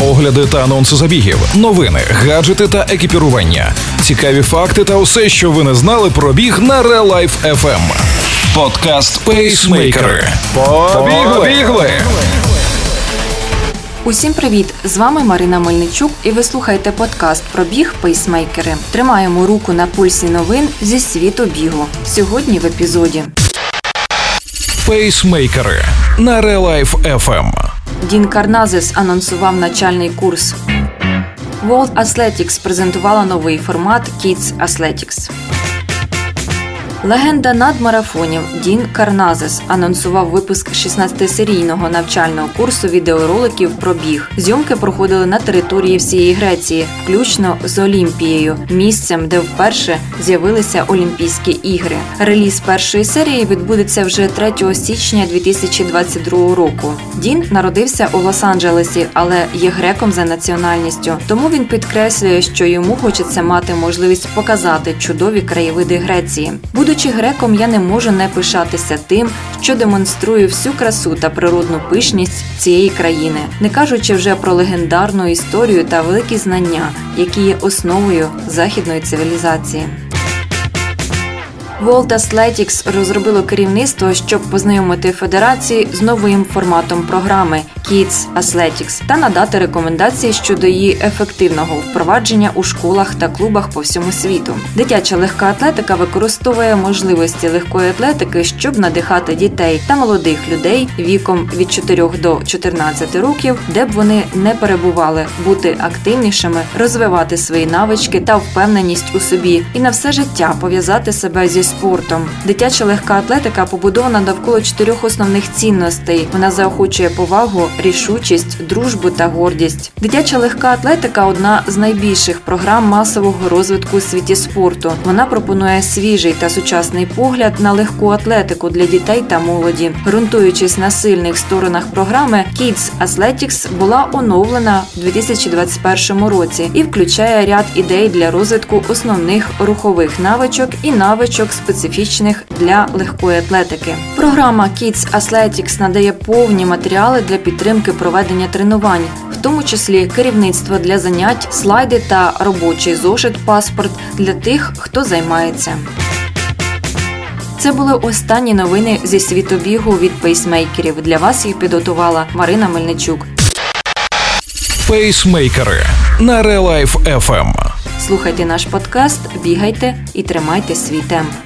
огляди та анонси забігів, новини, гаджети та екіпірування, цікаві факти та усе, що ви не знали про біг на Real Life FM. Подкаст Пейсмейкери. Побігли! Усім привіт! З вами Марина Мельничук, і ви слухаєте подкаст про біг пейсмейкери. Тримаємо руку на пульсі новин зі світу бігу. Сьогодні в епізоді. Пейсмейкери на Real Life FM. Дін Карназес анонсував начальний курс. World Athletics презентувала новий формат Kids Athletics. Легенда надмарафонів Дін Карназес анонсував випуск 16-серійного навчального курсу відеороликів про біг. Зйомки проходили на території всієї Греції, включно з Олімпією, місцем, де вперше з'явилися Олімпійські ігри. Реліз першої серії відбудеться вже 3 січня 2022 року. Дін народився у Лос-Анджелесі, але є греком за національністю. Тому він підкреслює, що йому хочеться мати можливість показати чудові краєвиди Греції. Будучи греком, я не можу не пишатися тим, що демонструє всю красу та природну пишність цієї країни, не кажучи вже про легендарну історію та великі знання, які є основою західної цивілізації. World Athletics розробило керівництво, щоб познайомити федерації з новим форматом програми Kids Athletics та надати рекомендації щодо її ефективного впровадження у школах та клубах по всьому світу. Дитяча легка атлетика використовує можливості легкої атлетики, щоб надихати дітей та молодих людей віком від 4 до 14 років, де б вони не перебували, бути активнішими, розвивати свої навички та впевненість у собі і на все життя пов'язати себе зі спортом. Дитяча легка атлетика побудована довкола чотирьох основних цінностей. Вона заохочує повагу, рішучість, дружбу та гордість. Дитяча легка атлетика одна з найбільших програм масового розвитку у світі спорту. Вона пропонує свіжий та сучасний погляд на легку атлетику для дітей та молоді. Ґрунтуючись на сильних сторонах програми, Kids Athletics була оновлена в 2021 році і включає ряд ідей для розвитку основних рухових навичок і навичок специфічних для легкої атлетики. Програма Kids Athletics надає повні матеріали для підтримки проведення тренувань, в тому числі керівництво для занять, слайди та робочий зошит паспорт для тих, хто займається. Це були останні новини зі світу бігу від пейсмейкерів. Для вас їх підготувала Марина Мельничук. Пейсмейкери на Life FM. Слухайте наш подкаст, бігайте і тримайте свій темп.